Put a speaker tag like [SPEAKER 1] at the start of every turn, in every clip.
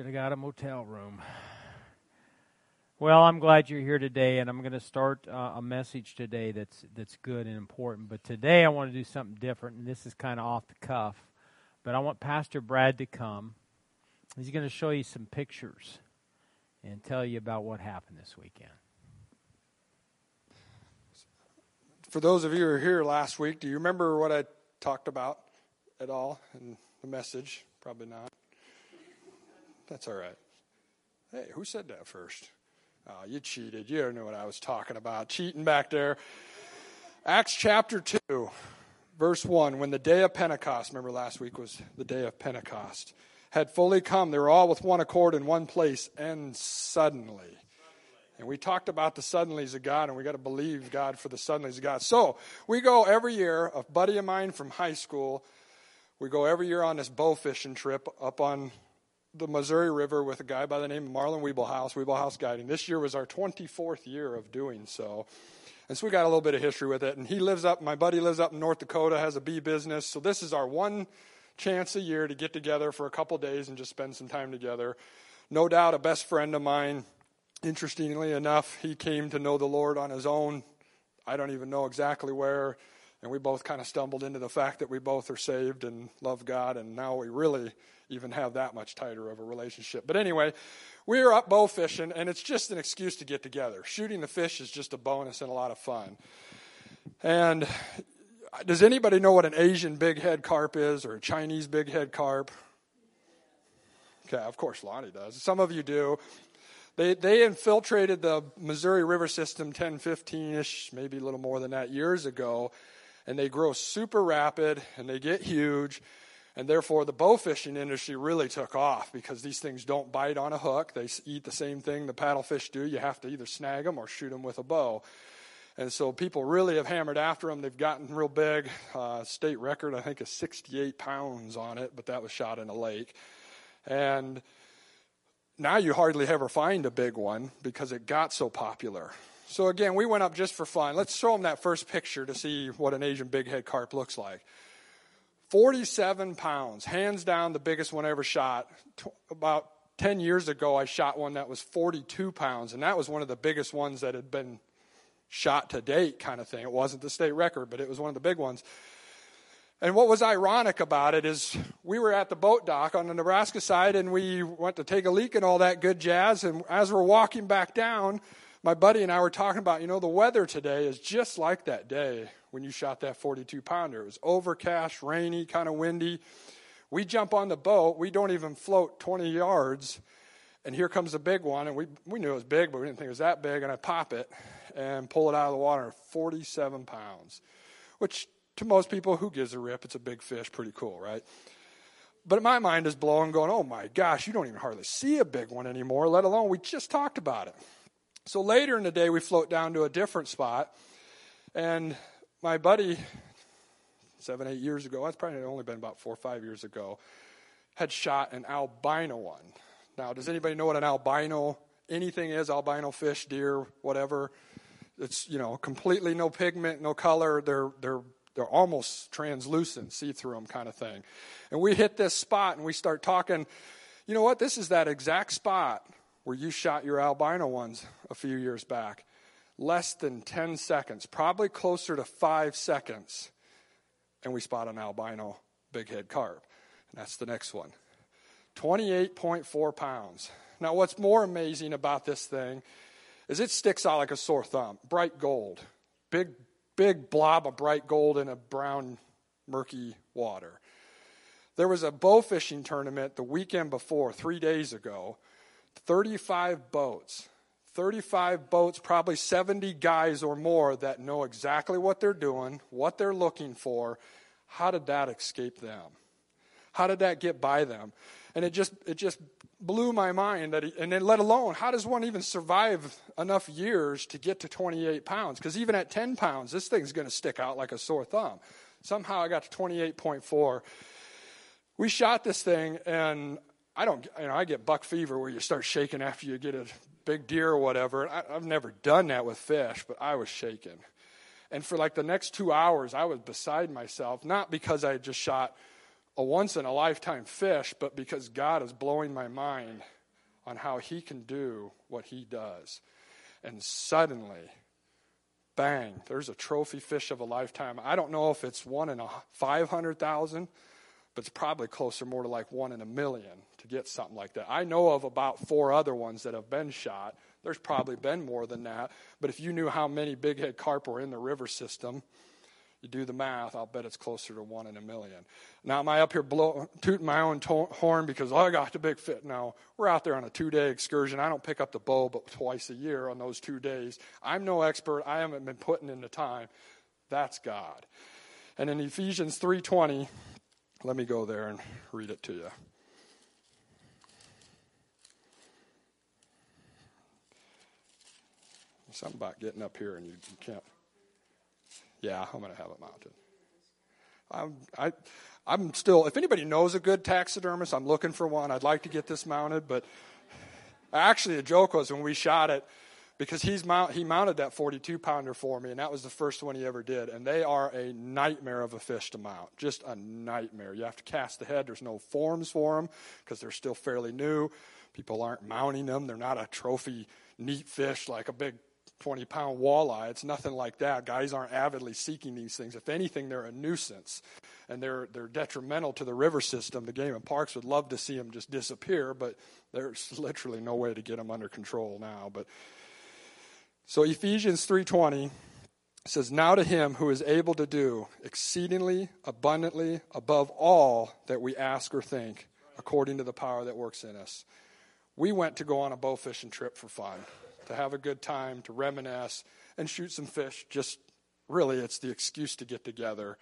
[SPEAKER 1] Should have got a motel room. Well, I'm glad you're here today, and I'm going to start uh, a message today that's that's good and important. But today I want to do something different, and this is kind of off the cuff. But I want Pastor Brad to come. He's going to show you some pictures and tell you about what happened this weekend.
[SPEAKER 2] For those of you who were here last week, do you remember what I talked about at all in the message? Probably not. That's all right. Hey, who said that first? Oh, you cheated. You don't know what I was talking about. Cheating back there. Acts chapter 2, verse 1. When the day of Pentecost, remember last week was the day of Pentecost, had fully come, they were all with one accord in one place, and suddenly. And we talked about the suddenlies of God, and we got to believe God for the suddenlies of God. So we go every year. A buddy of mine from high school, we go every year on this bow fishing trip up on the Missouri River with a guy by the name of Marlon Wiebelhaus, Wiebelhaus Guiding. This year was our 24th year of doing so. And so we got a little bit of history with it. And he lives up, my buddy lives up in North Dakota, has a bee business. So this is our one chance a year to get together for a couple days and just spend some time together. No doubt a best friend of mine, interestingly enough, he came to know the Lord on his own. I don't even know exactly where. And we both kind of stumbled into the fact that we both are saved and love God. And now we really even have that much tighter of a relationship. But anyway, we are up bow fishing, and it's just an excuse to get together. Shooting the fish is just a bonus and a lot of fun. And does anybody know what an Asian big head carp is or a Chinese big head carp? Okay, of course Lonnie does. Some of you do. They, they infiltrated the Missouri River system 10, 15 ish, maybe a little more than that, years ago, and they grow super rapid and they get huge and therefore, the bow fishing industry really took off because these things don't bite on a hook. They eat the same thing the paddlefish do. You have to either snag them or shoot them with a bow. And so people really have hammered after them. They've gotten real big. Uh, state record, I think, is 68 pounds on it, but that was shot in a lake. And now you hardly ever find a big one because it got so popular. So again, we went up just for fun. Let's show them that first picture to see what an Asian bighead carp looks like. 47 pounds, hands down the biggest one ever shot. About 10 years ago, I shot one that was 42 pounds, and that was one of the biggest ones that had been shot to date, kind of thing. It wasn't the state record, but it was one of the big ones. And what was ironic about it is we were at the boat dock on the Nebraska side, and we went to take a leak and all that good jazz. And as we're walking back down, my buddy and I were talking about, you know, the weather today is just like that day when you shot that 42 pounder. It was overcast, rainy, kind of windy. We jump on the boat, we don't even float 20 yards, and here comes a big one. And we, we knew it was big, but we didn't think it was that big. And I pop it and pull it out of the water 47 pounds, which to most people, who gives a rip? It's a big fish, pretty cool, right? But my mind is blowing, going, oh my gosh, you don't even hardly see a big one anymore, let alone we just talked about it. So later in the day, we float down to a different spot, and my buddy, seven, eight years ago, that's probably only been about four or five years ago, had shot an albino one. Now, does anybody know what an albino anything is? Albino fish, deer, whatever. It's you know completely no pigment, no color. They're they're they're almost translucent, see through them kind of thing. And we hit this spot and we start talking. You know what? This is that exact spot where you shot your albino ones a few years back less than 10 seconds, probably closer to five seconds, and we spot an albino bighead carp. And that's the next one 28.4 pounds. Now, what's more amazing about this thing is it sticks out like a sore thumb. Bright gold. Big, big blob of bright gold in a brown, murky water. There was a bow fishing tournament the weekend before, three days ago. 35 boats 35 boats, probably 70 guys or more that know exactly what they're doing, what they're looking for. How did that escape them? How did that get by them? And it just it just blew my mind that he, and then let alone how does one even survive enough years to get to 28 pounds? Because even at 10 pounds, this thing's going to stick out like a sore thumb. Somehow I got to 28.4. We shot this thing and I don't, you know, I get buck fever where you start shaking after you get a big deer or whatever. I, I've never done that with fish, but I was shaking. And for like the next two hours, I was beside myself, not because I had just shot a once in a lifetime fish, but because God is blowing my mind on how He can do what He does. And suddenly, bang, there's a trophy fish of a lifetime. I don't know if it's one in a 500,000, but it's probably closer more to like one in a million to get something like that. I know of about four other ones that have been shot. There's probably been more than that. But if you knew how many big head carp were in the river system, you do the math, I'll bet it's closer to one in a million. Now, am I up here blow, tooting my own to- horn because oh, I got the big fit? No, we're out there on a two day excursion. I don't pick up the bow but twice a year on those two days. I'm no expert. I haven't been putting in the time. That's God. And in Ephesians 3:20, let me go there and read it to you. Something about getting up here and you, you can't. Yeah, I'm going to have it mounted. I'm, I, I'm still, if anybody knows a good taxidermist, I'm looking for one. I'd like to get this mounted, but actually, the joke was when we shot it, because he's mount, he mounted that 42 pounder for me, and that was the first one he ever did. And they are a nightmare of a fish to mount, just a nightmare. You have to cast the head. There's no forms for them because they're still fairly new. People aren't mounting them. They're not a trophy neat fish like a big 20 pound walleye. It's nothing like that. Guys aren't avidly seeking these things. If anything, they're a nuisance and they're, they're detrimental to the river system. The game and parks would love to see them just disappear, but there's literally no way to get them under control now. But so Ephesians 3:20 says, "Now to him who is able to do exceedingly abundantly above all that we ask or think, according to the power that works in us." We went to go on a bow fishing trip for fun to have a good time, to reminisce, and shoot some fish. Just really, it's the excuse to get together.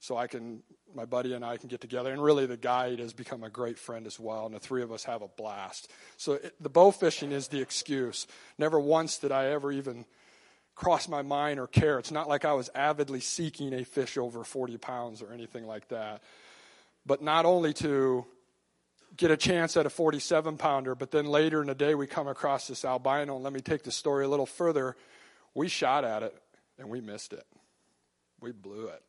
[SPEAKER 2] So I can, my buddy and I can get together, and really the guide has become a great friend as well, and the three of us have a blast. So it, the bow fishing is the excuse. Never once did I ever even cross my mind or care. It's not like I was avidly seeking a fish over 40 pounds or anything like that. But not only to get a chance at a 47 pounder, but then later in the day we come across this albino, and let me take the story a little further. We shot at it and we missed it. We blew it.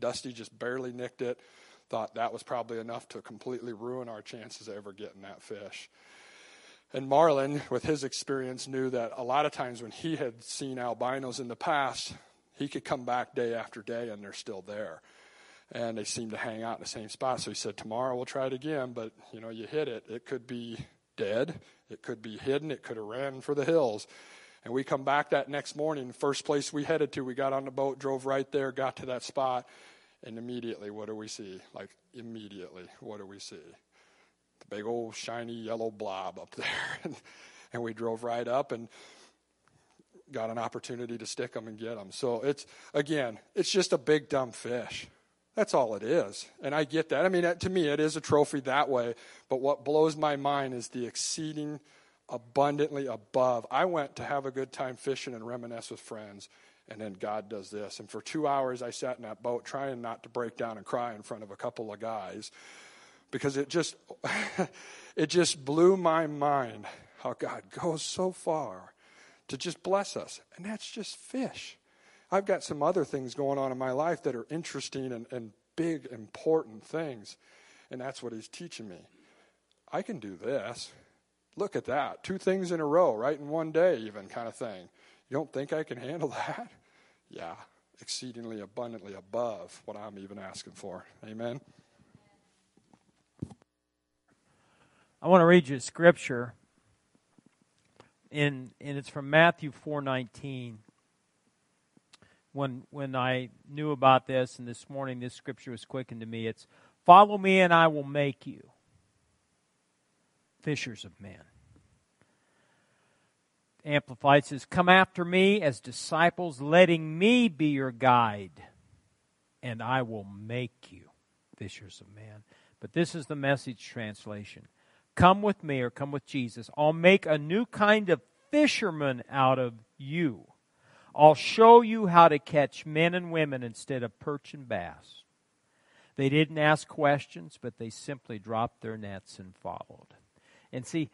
[SPEAKER 2] Dusty just barely nicked it. Thought that was probably enough to completely ruin our chances of ever getting that fish. And Marlin, with his experience, knew that a lot of times when he had seen albinos in the past, he could come back day after day and they're still there and they seem to hang out in the same spot. So he said, Tomorrow we'll try it again, but you know, you hit it. It could be dead, it could be hidden, it could have ran for the hills. And we come back that next morning, first place we headed to, we got on the boat, drove right there, got to that spot, and immediately, what do we see? Like, immediately, what do we see? The big old shiny yellow blob up there. and, and we drove right up and got an opportunity to stick them and get them. So it's, again, it's just a big dumb fish. That's all it is. And I get that. I mean, to me, it is a trophy that way. But what blows my mind is the exceeding abundantly above. I went to have a good time fishing and reminisce with friends, and then God does this. And for two hours, I sat in that boat trying not to break down and cry in front of a couple of guys because it just, it just blew my mind how God goes so far to just bless us. And that's just fish. I've got some other things going on in my life that are interesting and, and big, important things. And that's what he's teaching me. I can do this. Look at that. Two things in a row, right in one day, even kind of thing. You don't think I can handle that? Yeah, exceedingly abundantly above what I'm even asking for. Amen.
[SPEAKER 1] I want to read you a scripture in and it's from Matthew 4:19 when when I knew about this, and this morning this scripture was quickened to me. It's follow me, and I will make you fishers of men. Amplified says, Come after me as disciples, letting me be your guide, and I will make you fishers of men. But this is the message translation. Come with me or come with Jesus. I'll make a new kind of fisherman out of you. I'll show you how to catch men and women instead of perch and bass. They didn't ask questions, but they simply dropped their nets and followed. And see,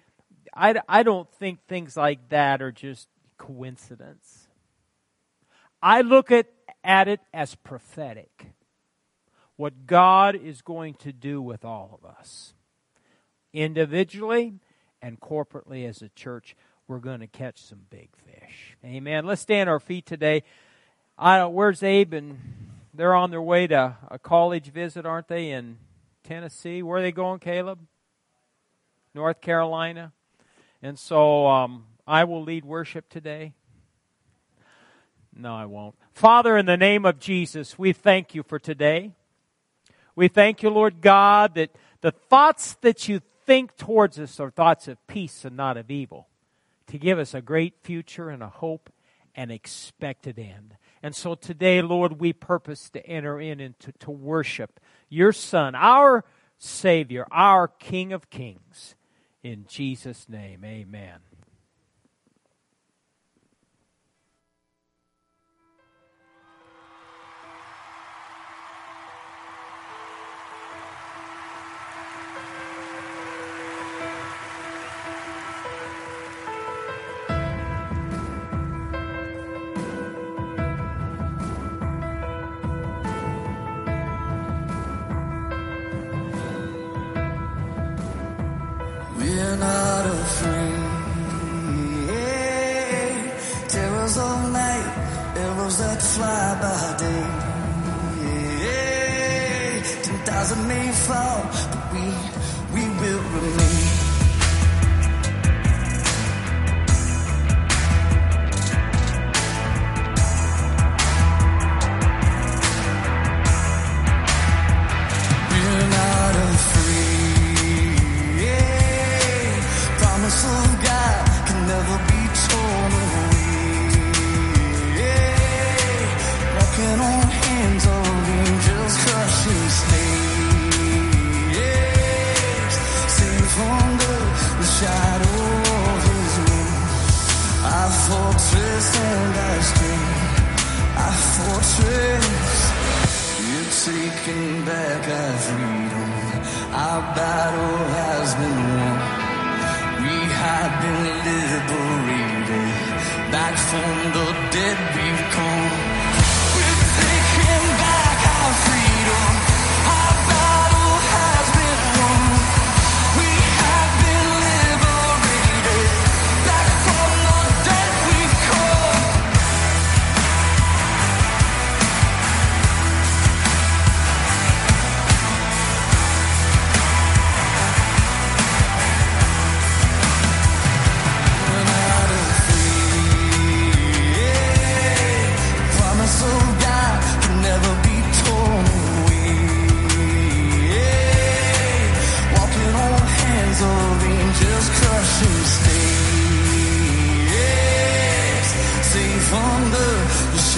[SPEAKER 1] I, I don't think things like that are just coincidence. I look at, at it as prophetic.
[SPEAKER 3] what God is going to do with all of us. Individually and corporately as a church, we're going to catch some big fish. Amen. Let's stand our feet today. I don't, where's Abe and they're on their way to a college visit, aren't they, in Tennessee? Where are they going, Caleb? North Carolina. And so um, I will lead worship today. No, I won't. Father, in the name of Jesus, we thank you for today. We thank you, Lord God, that the thoughts that you think towards us are thoughts of peace and not of evil, to give us a great future and a hope and expected end. And so today, Lord, we purpose to enter in and to, to worship your Son, our Savior, our King of Kings. In Jesus' name, amen.
[SPEAKER 4] that's.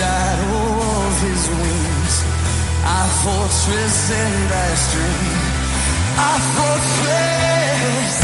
[SPEAKER 4] shadow of his wings, our fortress and our strength, our fortress.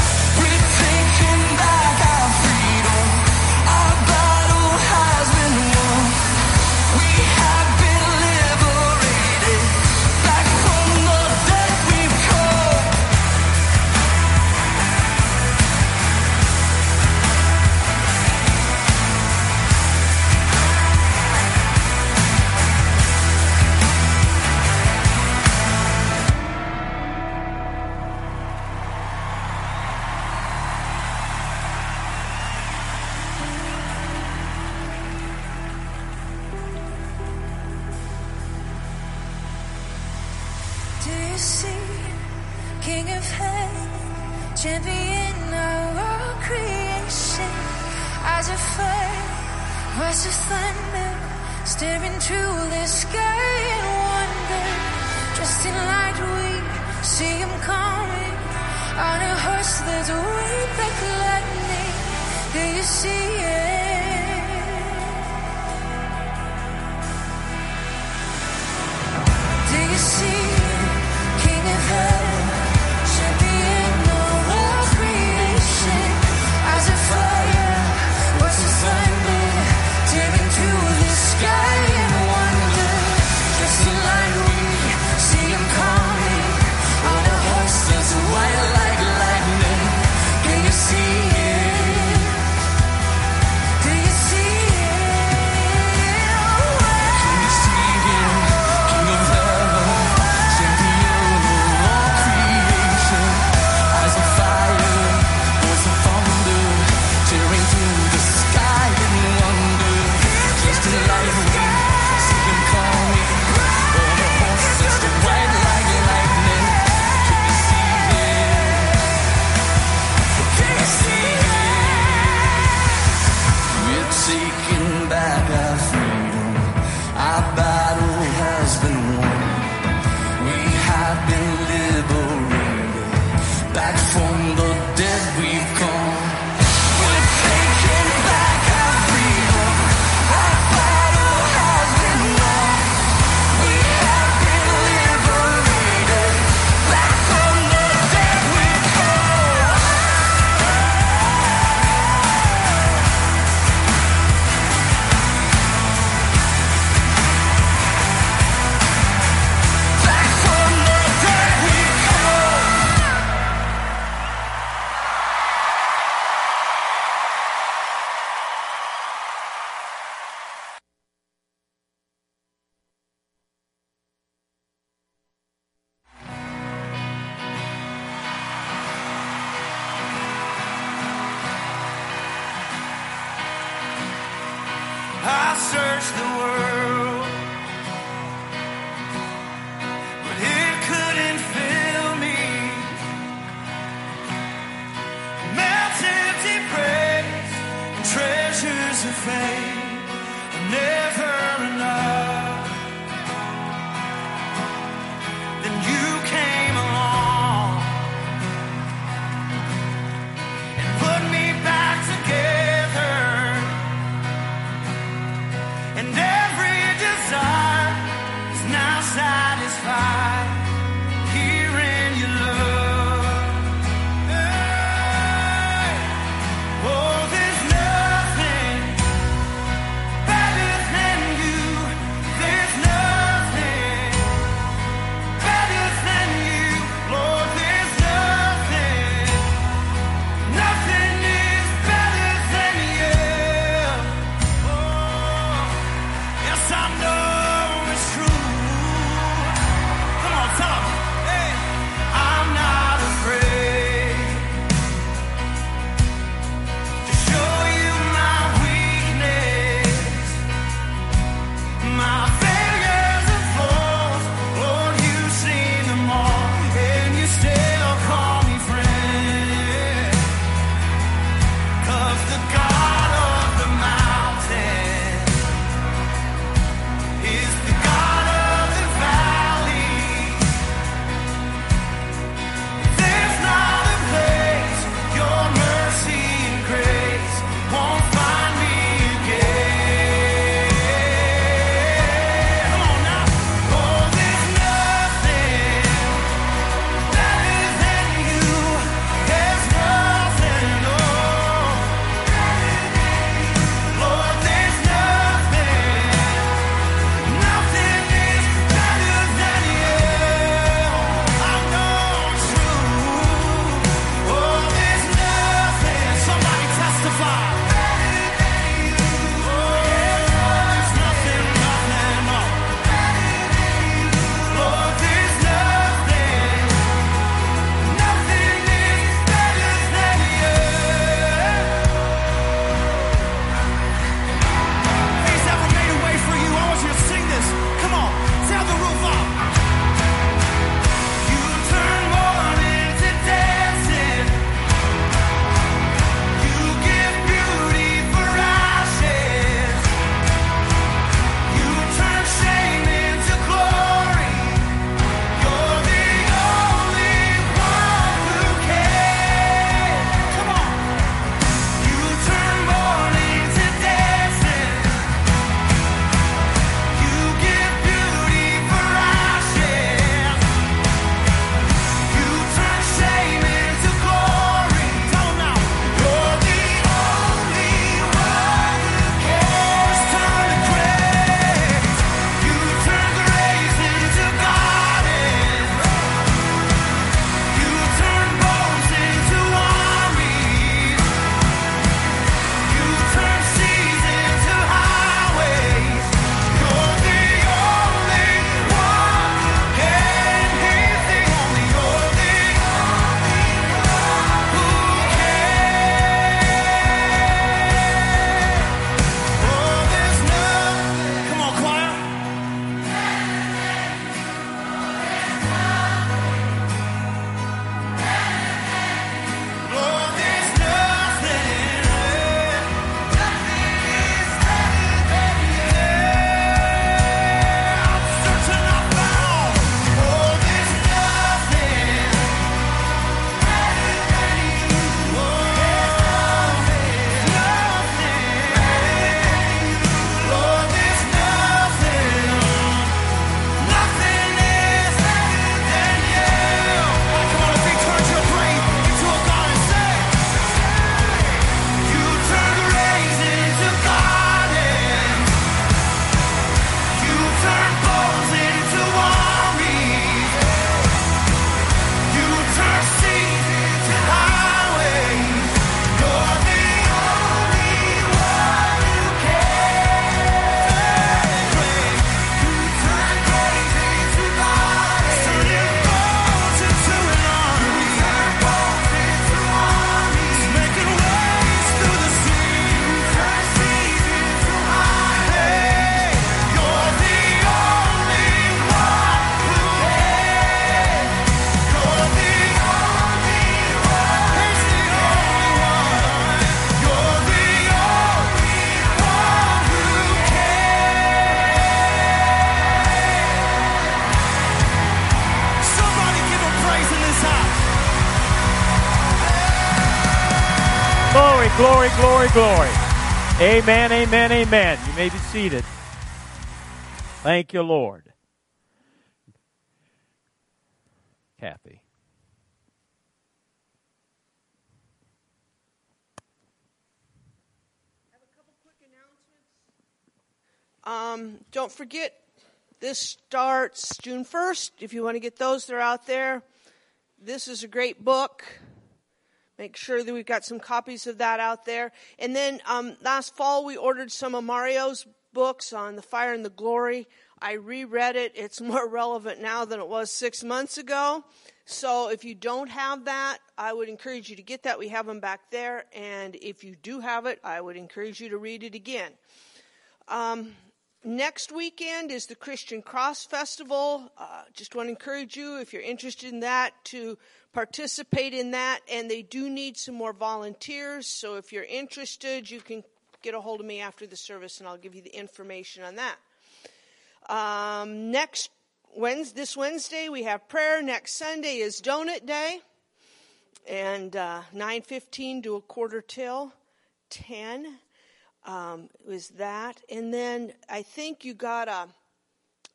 [SPEAKER 1] Glory, glory, glory. Amen, amen, amen. You may be seated. Thank you, Lord. Kathy. I have a couple quick announcements.
[SPEAKER 5] Um, don't forget, this starts June 1st. If you want to get those, they're out there. This is a great book. Make sure that we've got some copies of that out there. And then um, last fall, we ordered some of Mario's books on the fire and the glory. I reread it. It's more relevant now than it was six months ago. So if you don't have that, I would encourage you to get that. We have them back there. And if you do have it, I would encourage you to read it again. Um, next weekend is the Christian Cross Festival. Uh, just want to encourage you, if you're interested in that, to participate in that. And they do need some more volunteers. So if you're interested, you can get a hold of me after the service and I'll give you the information on that. Um, next Wednesday, this Wednesday we have prayer. Next Sunday is Donut Day, and uh, nine fifteen to a quarter till ten um, was that. And then I think you got a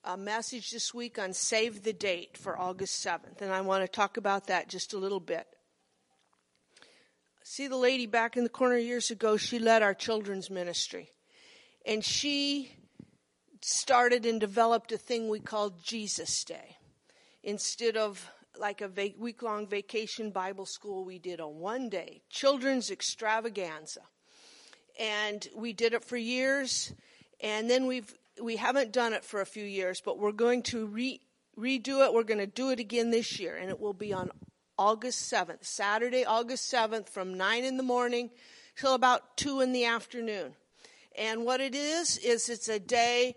[SPEAKER 5] a message this week on save the date for August seventh, and I want to talk about that just a little bit. See the lady back in the corner years ago. She led our children's ministry, and she started and developed a thing we called Jesus Day. Instead of like a week long vacation Bible school, we did a one day children's extravaganza. And we did it for years. And then we've, we haven't done it for a few years, but we're going to re- redo it. We're going to do it again this year. And it will be on August 7th, Saturday, August 7th from 9 in the morning till about 2 in the afternoon. And what it is, is it's a day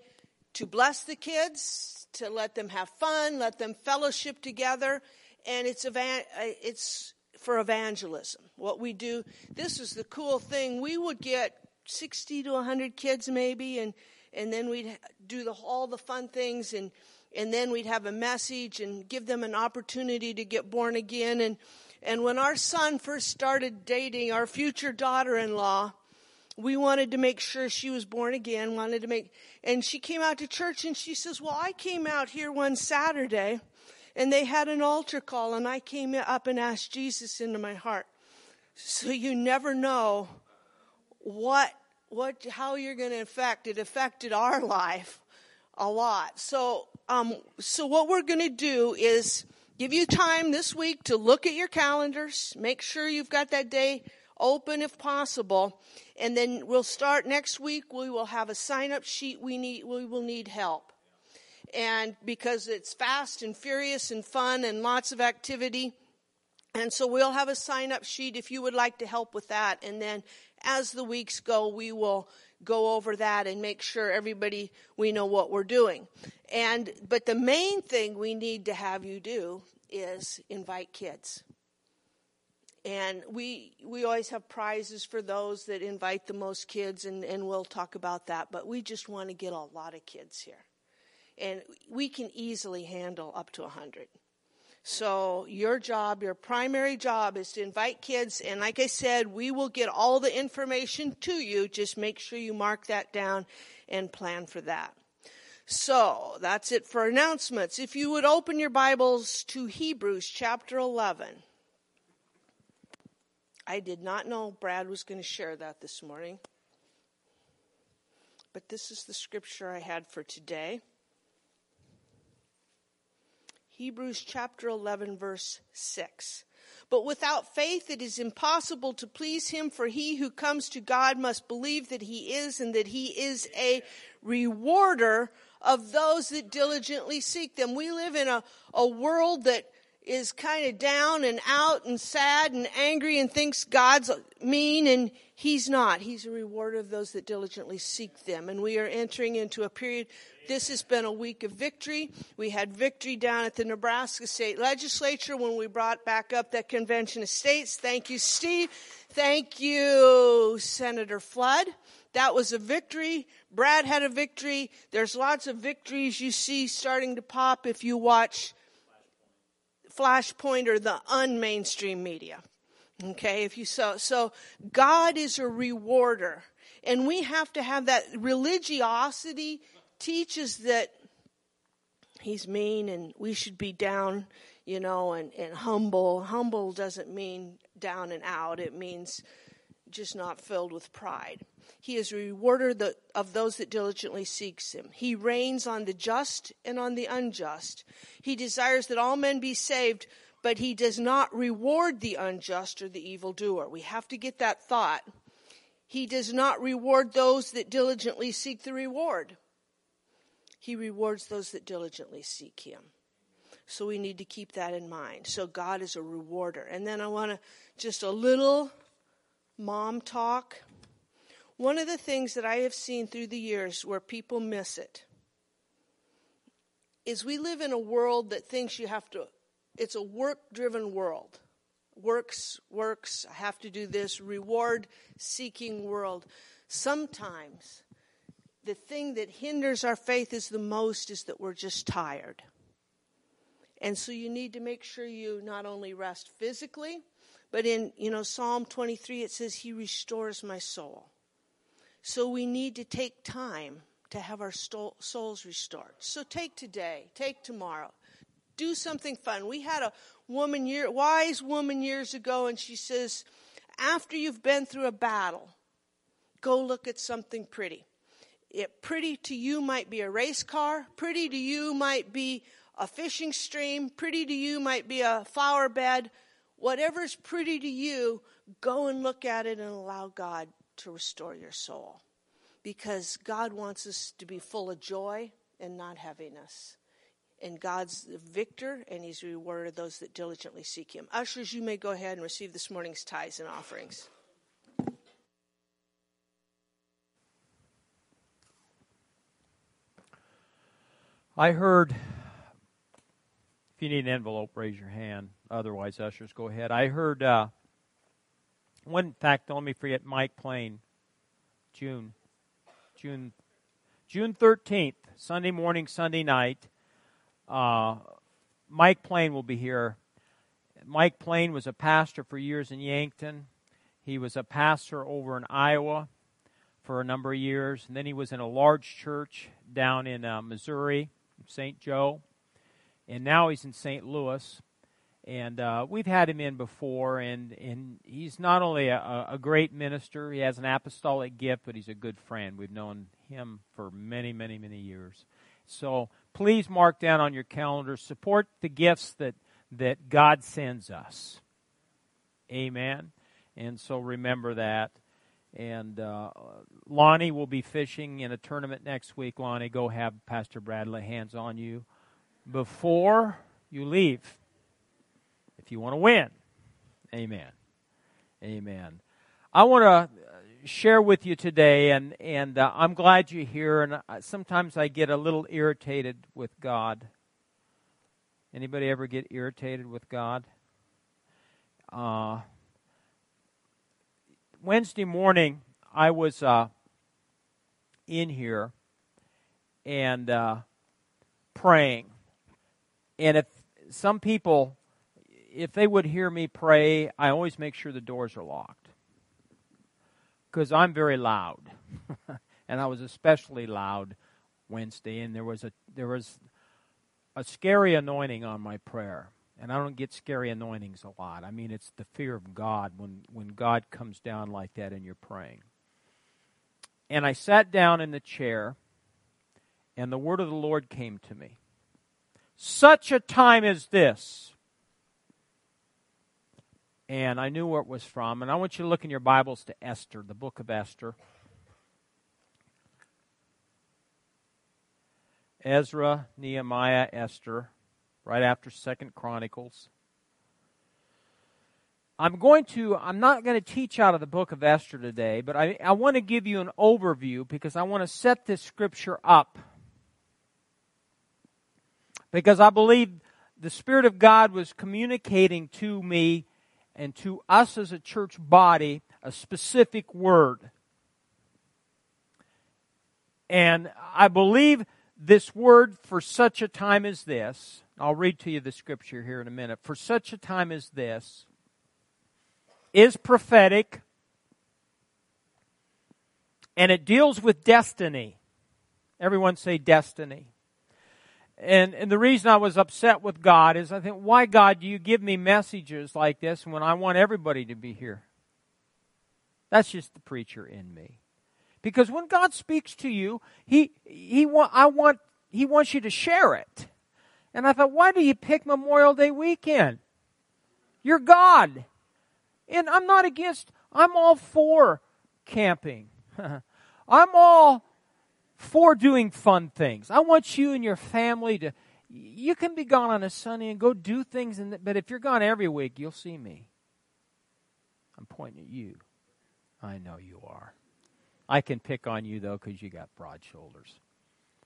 [SPEAKER 5] to bless the kids, to let them have fun, let them fellowship together, and it's evan- uh, it's for evangelism. What we do, this is the cool thing. We would get 60 to 100 kids maybe, and and then we'd do the, all the fun things, and and then we'd have a message and give them an opportunity to get born again. And and when our son first started dating our future daughter-in-law, we wanted to make sure she was born again, wanted to make, and she came out to church and she says, well, I came out here one Saturday and they had an altar call and I came up and asked Jesus into my heart. So you never know what, what, how you're going to affect. It affected our life a lot. So, um, so what we're going to do is give you time this week to look at your calendars, make sure you've got that day open if possible. And then we'll start next week. We will have a sign up sheet. We need, we will need help. And because it's fast and furious and fun and lots of activity. And so we'll have a sign up sheet if you would like to help with that. And then as the weeks go, we will go over that and make sure everybody, we know what we're doing. And, but the main thing we need to have you do is invite kids. And we we always have prizes for those that invite the most kids and, and we'll talk about that but we just want to get a lot of kids here. And we can easily handle up to a 100 so your job your primary job is to invite kids and like i said we will get all the information to you just make sure you mark that down and plan for that so that's it for announcements if you would open your bibles to hebrews chapter 11 I did not know Brad was going to share that this morning. But this is the scripture I had for today. Hebrews chapter 11, verse 6. But without faith it is impossible to please him, for he who comes to God must believe that he is and that he is a rewarder of those that diligently seek them. We live in a, a world that is kind of down and out and sad and angry and thinks God's mean and he's not. He's a rewarder of those that diligently seek them. And we are entering into a period. This has been a week of victory. We had victory down at the Nebraska State Legislature when we brought back up that convention of states. Thank you, Steve. Thank you, Senator Flood. That was a victory. Brad had a victory. There's lots of victories you see starting to pop if you watch Flashpoint or the unmainstream media. Okay, if you so so God is a rewarder. And we have to have that religiosity teaches that he's mean and we should be down, you know, and, and humble. Humble doesn't mean down and out. It means just not filled with pride. He is a rewarder of those that diligently seeks him. He rains on the just and on the unjust. He desires that all men be saved, but he does not reward the unjust or the evildoer. We have to get that thought. He does not reward those that diligently seek the reward. He rewards those that diligently seek him. So we need to keep that in mind. So God is a rewarder. And then I want to just a little mom talk. One of the things that I have seen through the years where people miss it is we live in a world that thinks you have to, it's a work driven world. Works, works, I have to do this, reward seeking world. Sometimes the thing that hinders our faith is the most is that we're just tired. And so you need to make sure you not only rest physically, but in, you know, Psalm 23 it says he restores my soul. So we need to take time to have our souls restored. So take today, take tomorrow. Do something fun. We had a woman year, wise woman years ago and she says, after you've been through a battle, go look at something pretty. It pretty to you might be a race car, pretty to you might be a fishing stream, pretty to you might be a flower bed. Whatever's pretty to you, go and look at it and allow God to restore your soul. Because God wants us to be full of joy and not heaviness. And God's the victor, and He's rewarded those that diligently seek Him. Ushers, you may go ahead and receive this morning's tithes and offerings.
[SPEAKER 1] I heard, if you need an envelope, raise your hand. Otherwise, ushers, go ahead. I heard, uh, one fact, don't let me forget Mike Plain, June June June 13th, Sunday morning, Sunday night. Uh, Mike Plain will be here. Mike Plain was a pastor for years in Yankton. He was a pastor over in Iowa for a number of years, and then he was in a large church down in uh, Missouri, St. Joe, and now he's in St. Louis. And uh, we've had him in before, and, and he's not only a, a great minister, he has an apostolic gift, but he's a good friend. We've known him for many, many, many years. So please mark down on your calendar, support the gifts that, that God sends us. Amen. And so remember that. And uh, Lonnie will be fishing in a tournament next week. Lonnie, go have Pastor Bradley hands on you before you leave if you want to win. Amen. Amen. I want to share with you today, and and uh, I'm glad you're here. And sometimes I get a little irritated with God. Anybody ever get irritated with God? Uh, Wednesday morning, I was uh, in here and uh, praying, and if some people if they would hear me pray, I always make sure the doors are locked. Because I'm very loud. and I was especially loud Wednesday, and there was a there was a scary anointing on my prayer. And I don't get scary anointings a lot. I mean, it's the fear of God when, when God comes down like that and you're praying. And I sat down in the chair, and the word of the Lord came to me. Such a time as this and I knew where it was from. And I want you to look in your Bibles to Esther, the book of Esther. Ezra, Nehemiah, Esther, right after Second Chronicles. I'm going to, I'm not going to teach out of the book of Esther today, but I, I want to give you an overview because I want to set this scripture up. Because I believe the Spirit of God was communicating to me and to us as a church body a specific word. And I believe this word for such a time as this, I'll read to you the scripture here in a minute. For such a time as this, is prophetic and it deals with destiny. Everyone say destiny. And, and the reason I was upset with God is I think, why, God, do you give me messages like this when I want everybody to be here? That's just the preacher in me. Because when God speaks to you, he, he, want, I want, he wants you to share it. And I thought, why do you pick Memorial Day weekend? You're God. And I'm not against, I'm all for camping. I'm all for doing fun things. I want you and your family to, you can be gone on a Sunday and go do things, in the, but if you're gone every week, you'll see me. I'm pointing at you. I know you are. I can pick on you, though, because you got broad shoulders.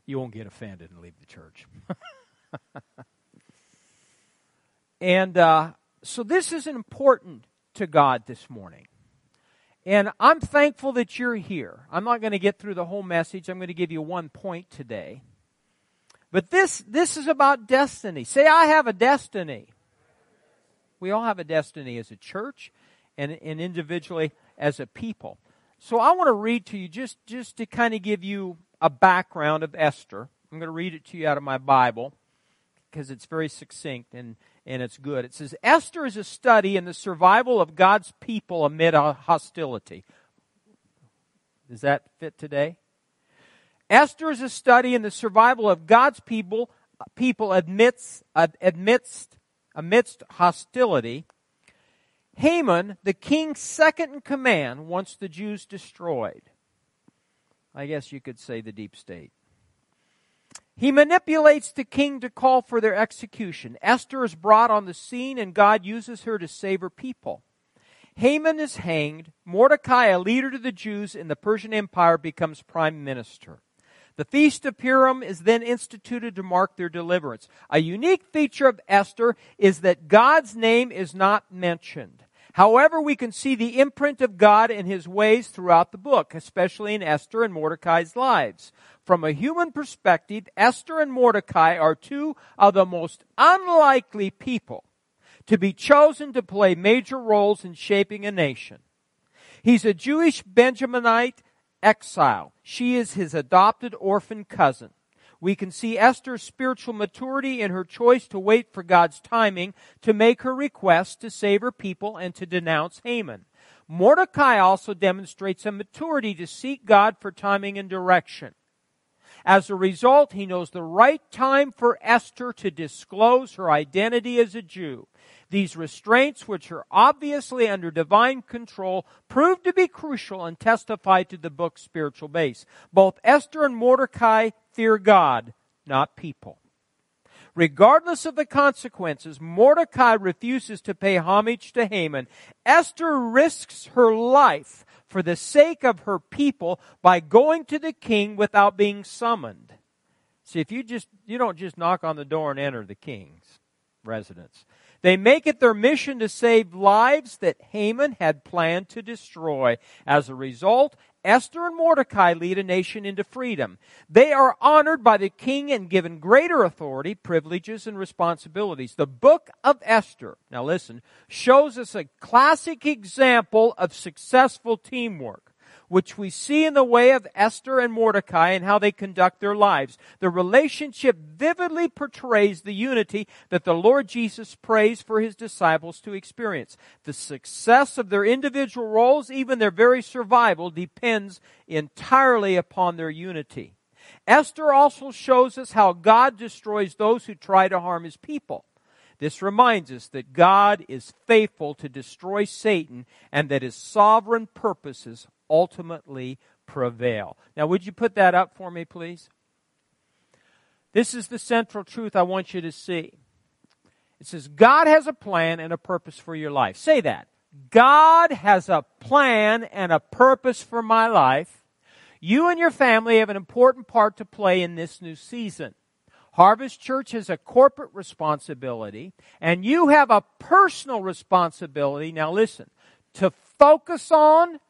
[SPEAKER 1] You won't get offended and leave the church. and uh, so this is important to God this morning. And I'm thankful that you're here. I'm not going to get through the whole message. I'm going to give you one point today. But this, this is about destiny. Say, I have a destiny. We all have a destiny as a church and, and individually as a people. So I want to read to you just, just to kind of give you a background of Esther. I'm going to read it to you out of my Bible because it's very succinct and, and it's good. It says, Esther is a study in the survival of God's people amid hostility. Does that fit today? Esther is a study in the survival of God's people, people amidst, amidst, amidst hostility. Haman, the king's second in command, wants the Jews destroyed. I guess you could say the deep state. He manipulates the king to call for their execution. Esther is brought on the scene and God uses her to save her people. Haman is hanged. Mordecai, a leader to the Jews in the Persian Empire, becomes prime minister. The Feast of Purim is then instituted to mark their deliverance. A unique feature of Esther is that God's name is not mentioned. However, we can see the imprint of God and his ways throughout the book, especially in Esther and Mordecai's lives. From a human perspective, Esther and Mordecai are two of the most unlikely people to be chosen to play major roles in shaping a nation. He's a Jewish Benjaminite exile. She is his adopted orphan cousin. We can see Esther's spiritual maturity in her choice to wait for God's timing to make her request to save her people and to denounce Haman. Mordecai also demonstrates a maturity to seek God for timing and direction. As a result, he knows the right time for Esther to disclose her identity as a Jew. These restraints, which are obviously under divine control, prove to be crucial and testify to the book's spiritual base. Both Esther and Mordecai fear God, not people. Regardless of the consequences, Mordecai refuses to pay homage to Haman. Esther risks her life for the sake of her people by going to the king without being summoned. See, if you just, you don't just knock on the door and enter the king's residence. They make it their mission to save lives that Haman had planned to destroy. As a result, Esther and Mordecai lead a nation into freedom. They are honored by the king and given greater authority, privileges, and responsibilities. The book of Esther, now listen, shows us a classic example of successful teamwork which we see in the way of Esther and Mordecai and how they conduct their lives. The relationship vividly portrays the unity that the Lord Jesus prays for his disciples to experience. The success of their individual roles, even their very survival, depends entirely upon their unity. Esther also shows us how God destroys those who try to harm his people. This reminds us that God is faithful to destroy Satan and that his sovereign purposes ultimately prevail. Now, would you put that up for me, please? This is the central truth I want you to see. It says, God has a plan and a purpose for your life. Say that. God has a plan and a purpose for my life. You and your family have an important part to play in this new season. Harvest Church has a corporate responsibility, and you have a personal responsibility. Now listen, to focus on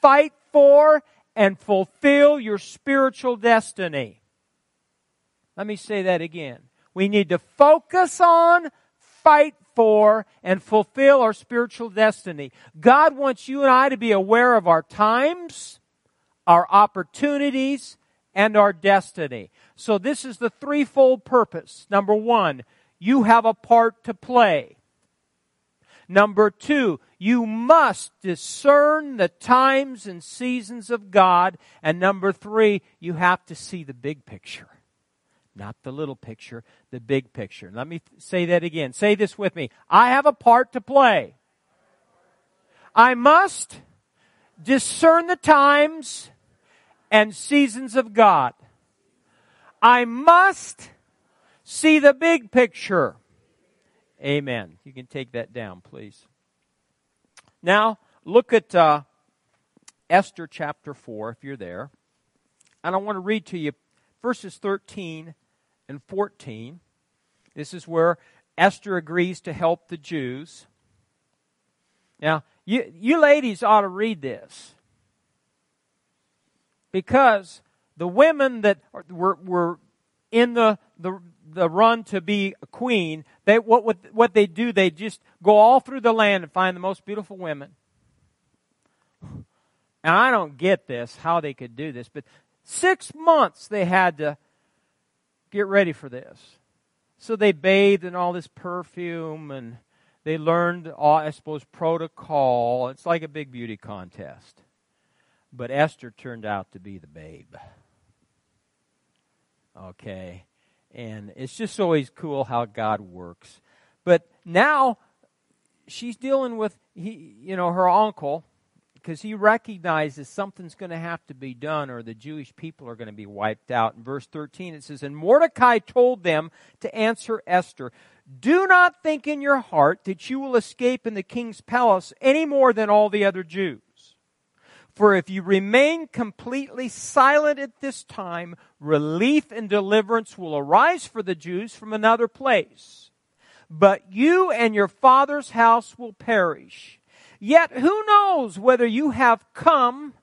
[SPEAKER 1] fight for, and fulfill your spiritual destiny. Let me say that again. We need to focus on, fight for and fulfill our spiritual destiny. God wants you and I to be aware of our times, our opportunities, and our destiny. So this is the threefold purpose. Number one, you have a part to play. Number two, you must discern the times and seasons of God. And number three, you have to see the big picture. Not the little picture, the big picture. Let me say that again. Say this with me. I have a part to play. I must discern the times and seasons of God. I must see the big picture. Amen. You can take that down, please. Now, look at uh, Esther chapter 4, if you're there. And I want to read to you verses 13 and 14. This is where Esther agrees to help the Jews. Now, you, you ladies ought to read this. Because the women that were, were in the, the, the run to be a queen, they, what, what, what they do, they just go all through the land and find the most beautiful women. And I don't get this, how they could do this, but six months they had to get ready for this. So they bathed in all this perfume and they learned, all, I suppose, protocol. It's like a big beauty contest. But Esther turned out to be the babe. Okay. And it's just always cool how God works. But now she's dealing with he, you know her uncle because he recognizes something's going to have to be done or the Jewish people are going to be wiped out. In verse 13 it says, And Mordecai told them to answer Esther, Do not think in your heart that you will escape in the king's palace any more than all the other Jews. For if you remain completely silent at this time, relief and deliverance will arise for the Jews from another place. But you and your father's house will perish. Yet who knows whether you have come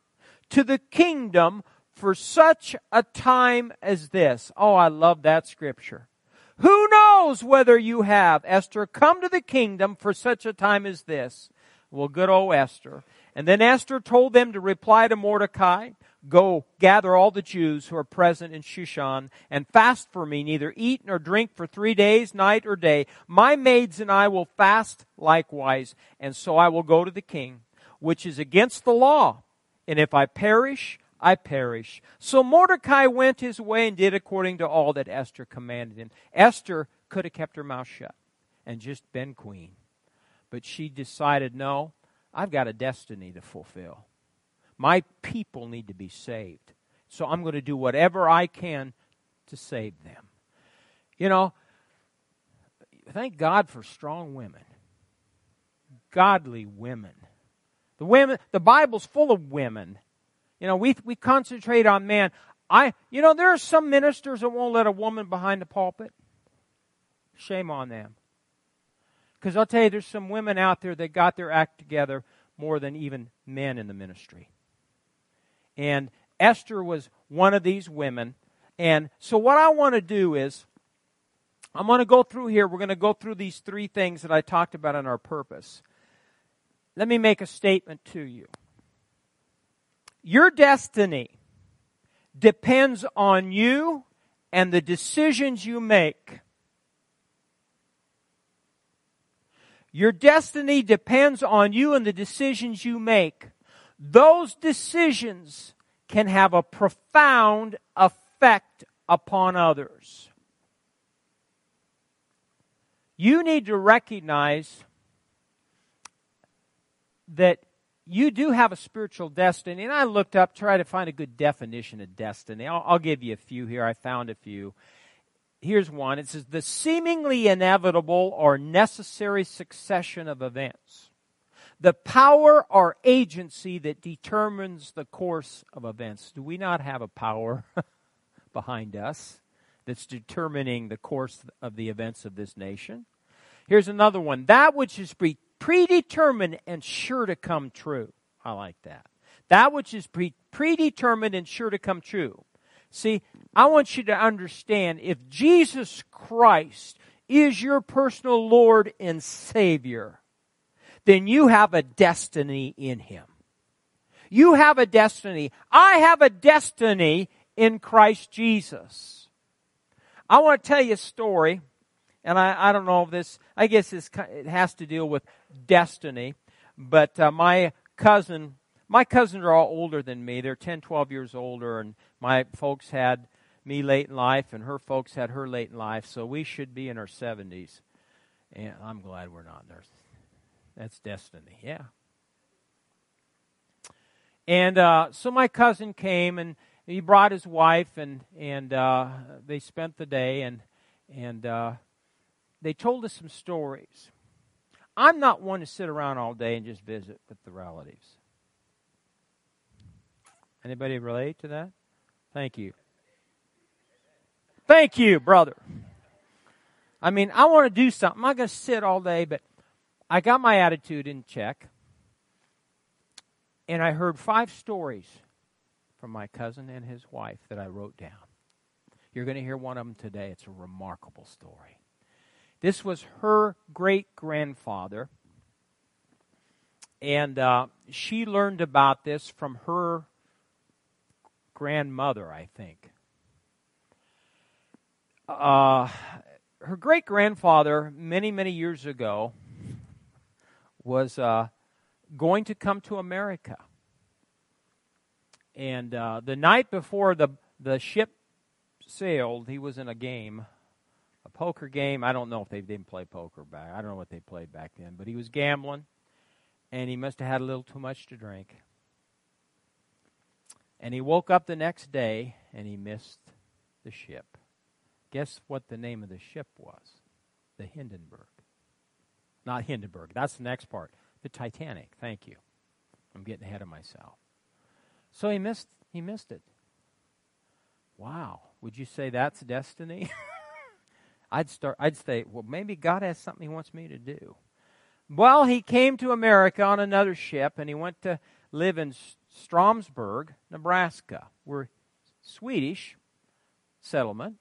[SPEAKER 1] to the kingdom for such a time as this? Oh, I love that scripture. Who knows whether you have, Esther, come to the kingdom for such a time as this? Well, good old Esther. And then Esther told them to reply to Mordecai, Go, gather all the Jews who are present in Shushan, and fast for me, neither eat nor drink for three days, night or day. My maids and I will fast likewise, and so I will go to the king, which is against the law. And if I perish, I perish. So Mordecai went his way and did according to all that Esther commanded him. Esther could have kept her mouth shut and just been queen. But she decided, no, I've got a destiny to fulfill. My people need to be saved. So I'm going to do whatever I can to save them. You know, thank God for strong women. Godly women. The women the Bible's full of women. You know, we we concentrate on men. I you know, there are some ministers that won't let a woman behind the pulpit. Shame on them. Because I'll tell you, there's some women out there that got their act together more than even men in the ministry. And Esther was one of these women. And so, what I want to do is, I'm going to go through here. We're going to go through these three things that I talked about in our purpose. Let me make a statement to you. Your destiny depends on you and the decisions you make. Your destiny depends on you and the decisions you make. Those decisions can have a profound effect upon others. You need to recognize that you do have a spiritual destiny. And I looked up, try to find a good definition of destiny. I'll, I'll give you a few here. I found a few here's one. It says, the seemingly inevitable or necessary succession of events. The power or agency that determines the course of events. Do we not have a power behind us that's determining the course of the events of this nation? Here's another one. That which is pre- predetermined and sure to come true. I like that. That which is pre- predetermined and sure to come true. See, I want you to understand if Jesus Christ is your personal Lord and Savior, then you have a destiny in Him. You have a destiny. I have a destiny in Christ Jesus. I want to tell you a story, and I, I don't know if this, I guess this, it has to deal with destiny, but uh, my cousin, my cousins are all older than me. They're 10, 12 years older, and my folks had me late in life, and her folks had her late in life, so we should be in our 70s. And I'm glad we're not there. That's destiny, yeah. And uh, so my cousin came, and he brought his wife, and and uh, they spent the day, and and uh, they told us some stories. I'm not one to sit around all day and just visit with the relatives. Anybody relate to that? Thank you. Thank you, brother. I mean, I want to do something. I'm not going to sit all day, but I got my attitude in check. And I heard five stories from my cousin and his wife that I wrote down. You're going to hear one of them today. It's a remarkable story. This was her great grandfather. And uh, she learned about this from her grandmother, I think. Uh, her great grandfather, many, many years ago, was uh, going to come to America. And uh, the night before the, the ship sailed, he was in a game, a poker game. I don't know if they didn't play poker back. I don't know what they played back then, but he was gambling, and he must have had a little too much to drink. And he woke up the next day and he missed the ship. Guess what the name of the ship was? The Hindenburg. Not Hindenburg. That's the next part. The Titanic. Thank you. I'm getting ahead of myself. So he missed he missed it. Wow. Would you say that's destiny? I'd start I'd say, well maybe God has something he wants me to do. Well, he came to America on another ship and he went to live in Stromsburg, Nebraska. We're Swedish settlement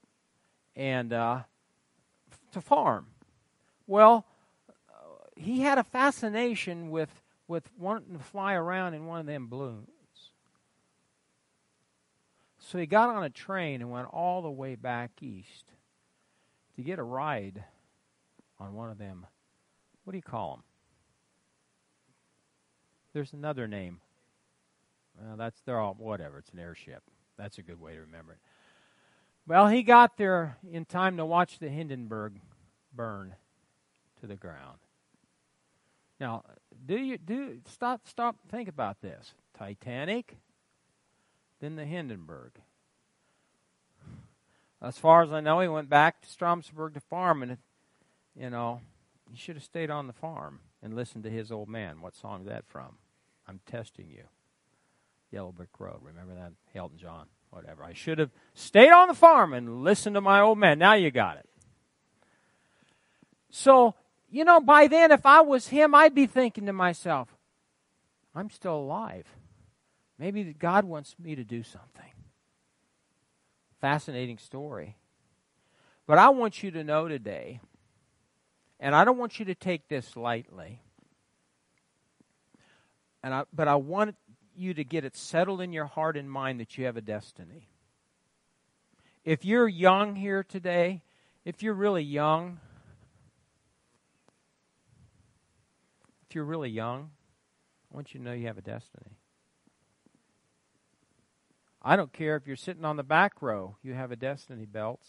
[SPEAKER 1] and uh, to farm. Well, he had a fascination with with wanting to fly around in one of them balloons. So he got on a train and went all the way back east to get a ride on one of them. What do you call them? There's another name. Well, that's they're all whatever. It's an airship. That's a good way to remember it. Well, he got there in time to watch the Hindenburg burn to the ground. Now, do you do stop stop think about this. Titanic, then the Hindenburg. As far as I know, he went back to Stromsburg to farm, and you know, he should have stayed on the farm and listened to his old man. What song is that from? I'm testing you. Yellow Brick Road. Remember that? Elton John whatever. I should have stayed on the farm and listened to my old man. Now you got it. So, you know, by then, if I was him, I'd be thinking to myself, I'm still alive. Maybe God wants me to do something. Fascinating story. But I want you to know today, and I don't want you to take this lightly, and I, but I want you to get it settled in your heart and mind that you have a destiny. If you're young here today, if you're really young, if you're really young, I want you to know you have a destiny. I don't care if you're sitting on the back row, you have a destiny, belt.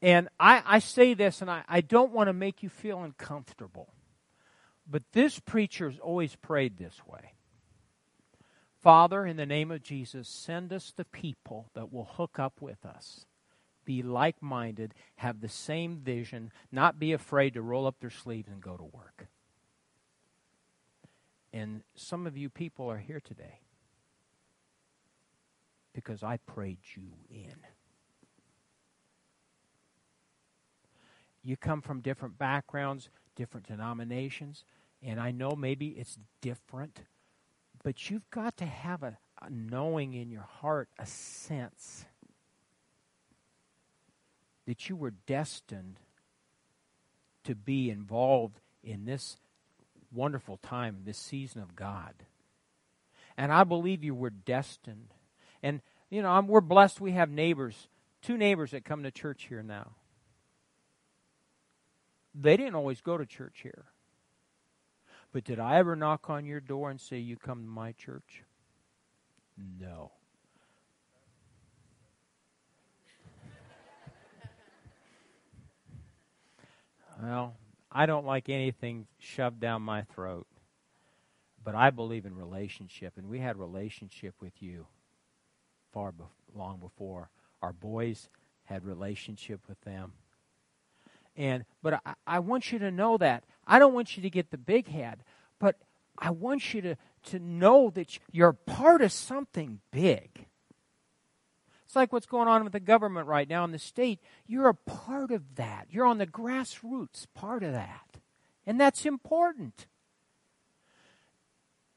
[SPEAKER 1] And I, I say this, and I, I don't want to make you feel uncomfortable. But this preacher's always prayed this way Father, in the name of Jesus, send us the people that will hook up with us, be like minded, have the same vision, not be afraid to roll up their sleeves and go to work. And some of you people are here today because I prayed you in. You come from different backgrounds, different denominations, and I know maybe it's different, but you've got to have a, a knowing in your heart, a sense that you were destined to be involved in this wonderful time, this season of God. And I believe you were destined. And, you know, I'm, we're blessed we have neighbors, two neighbors that come to church here now. They didn't always go to church here. But did I ever knock on your door and say, You come to my church? No. Well, I don't like anything shoved down my throat. But I believe in relationship, and we had relationship with you far be- long before our boys had relationship with them. And but I, I want you to know that I don't want you to get the big head, but I want you to to know that you're part of something big. It's like what's going on with the government right now in the state. You're a part of that. You're on the grassroots part of that. And that's important.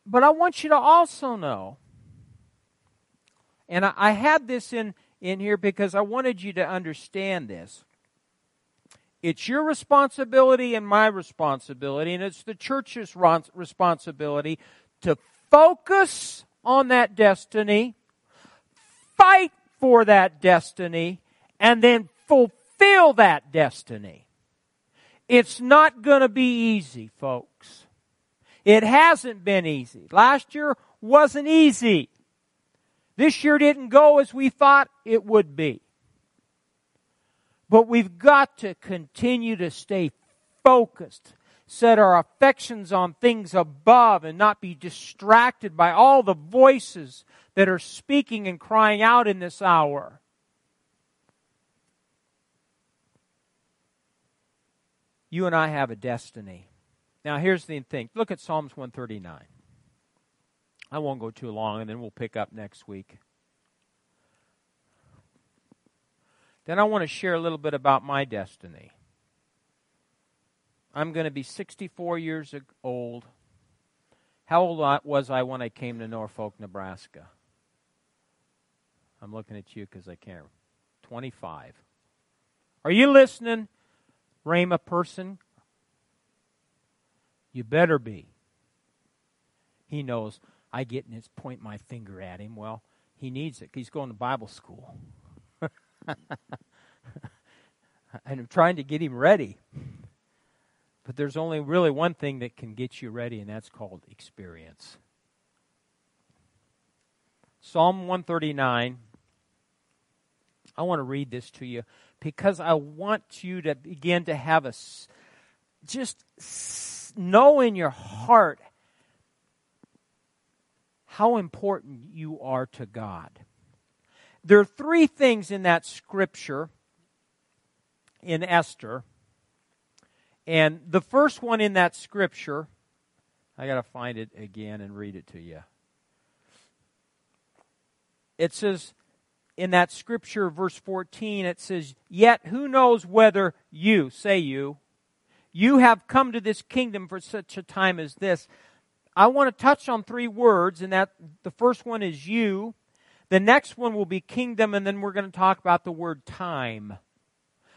[SPEAKER 1] But I want you to also know, and I, I had this in, in here because I wanted you to understand this. It's your responsibility and my responsibility, and it's the church's responsibility to focus on that destiny, fight for that destiny, and then fulfill that destiny. It's not going to be easy, folks. It hasn't been easy. Last year wasn't easy. This year didn't go as we thought it would be. But we've got to continue to stay focused, set our affections on things above, and not be distracted by all the voices that are speaking and crying out in this hour. You and I have a destiny. Now, here's the thing look at Psalms 139. I won't go too long, and then we'll pick up next week. Then I want to share a little bit about my destiny. I'm going to be 64 years old. How old was I when I came to Norfolk, Nebraska? I'm looking at you because I can't. 25. Are you listening, Rhema person? You better be. He knows I get and it's point my finger at him. Well, he needs it. He's going to Bible school. and I'm trying to get him ready. But there's only really one thing that can get you ready, and that's called experience. Psalm 139. I want to read this to you because I want you to begin to have a just know in your heart how important you are to God. There are three things in that scripture in Esther. And the first one in that scripture, I got to find it again and read it to you. It says in that scripture, verse 14, it says, Yet who knows whether you, say you, you have come to this kingdom for such a time as this. I want to touch on three words, and that the first one is you. The next one will be kingdom, and then we're going to talk about the word time.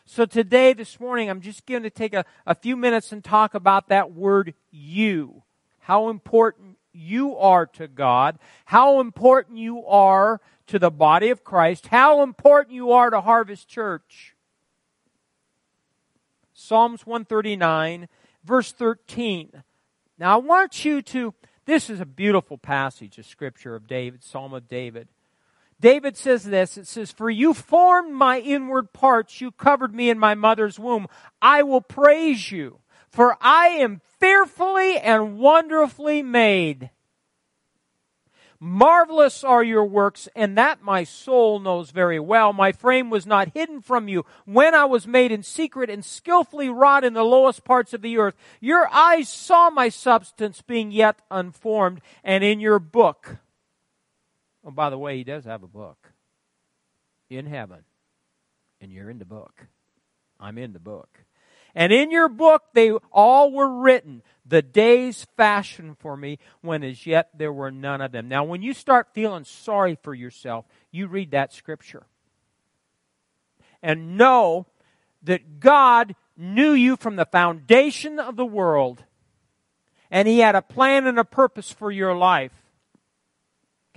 [SPEAKER 1] So today, this morning, I'm just going to take a, a few minutes and talk about that word you. How important you are to God, how important you are to the body of Christ, how important you are to Harvest Church. Psalms 139, verse 13. Now, I want you to, this is a beautiful passage of Scripture of David, Psalm of David. David says this it says, For you formed my inward parts, you covered me in my mother's womb. I will praise you, for I am fearfully and wonderfully made. Marvelous are your works, and that my soul knows very well. My frame was not hidden from you when I was made in secret and skillfully wrought in the lowest parts of the earth. Your eyes saw my substance being yet unformed, and in your book, Oh, by the way, he does have a book in heaven, and you're in the book. I'm in the book. And in your book, they all were written, the days fashioned for me, when as yet there were none of them. Now, when you start feeling sorry for yourself, you read that scripture. And know that God knew you from the foundation of the world and He had a plan and a purpose for your life.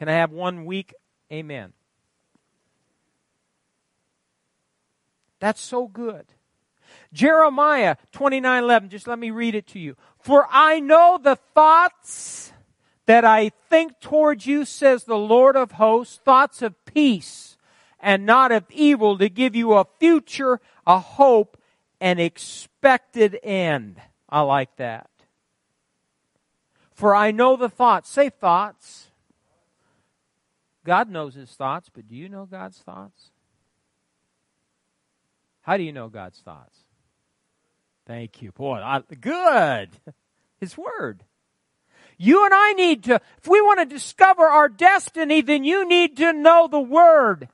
[SPEAKER 1] Can I have one week? Amen. That's so good. Jeremiah 29:11 just let me read it to you. For I know the thoughts that I think towards you says the Lord of hosts, thoughts of peace and not of evil to give you a future, a hope, an expected end. I like that. For I know the thoughts. Say thoughts. God knows his thoughts, but do you know God's thoughts? How do you know God's thoughts? Thank you. Boy, I, good. His Word. You and I need to, if we want to discover our destiny, then you need to know the Word.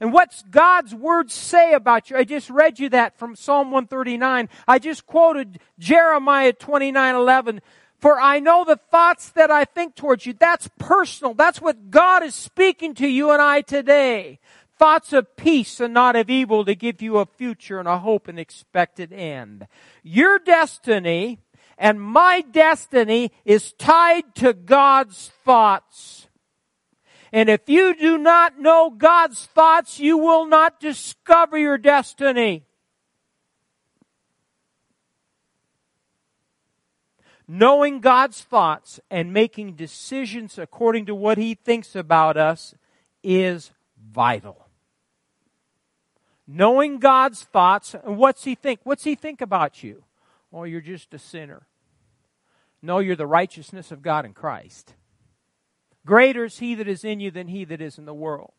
[SPEAKER 1] And what's God's Word say about you? I just read you that from Psalm 139. I just quoted Jeremiah 29, 11. For I know the thoughts that I think towards you. That's personal. That's what God is speaking to you and I today. Thoughts of peace and not of evil to give you a future and a hope and expected end. Your destiny and my destiny is tied to God's thoughts. And if you do not know God's thoughts, you will not discover your destiny. Knowing God's thoughts and making decisions according to what He thinks about us is vital. Knowing God's thoughts, and what's He think? What's He think about you? Oh, you're just a sinner. No, you're the righteousness of God in Christ. Greater is He that is in you than He that is in the world.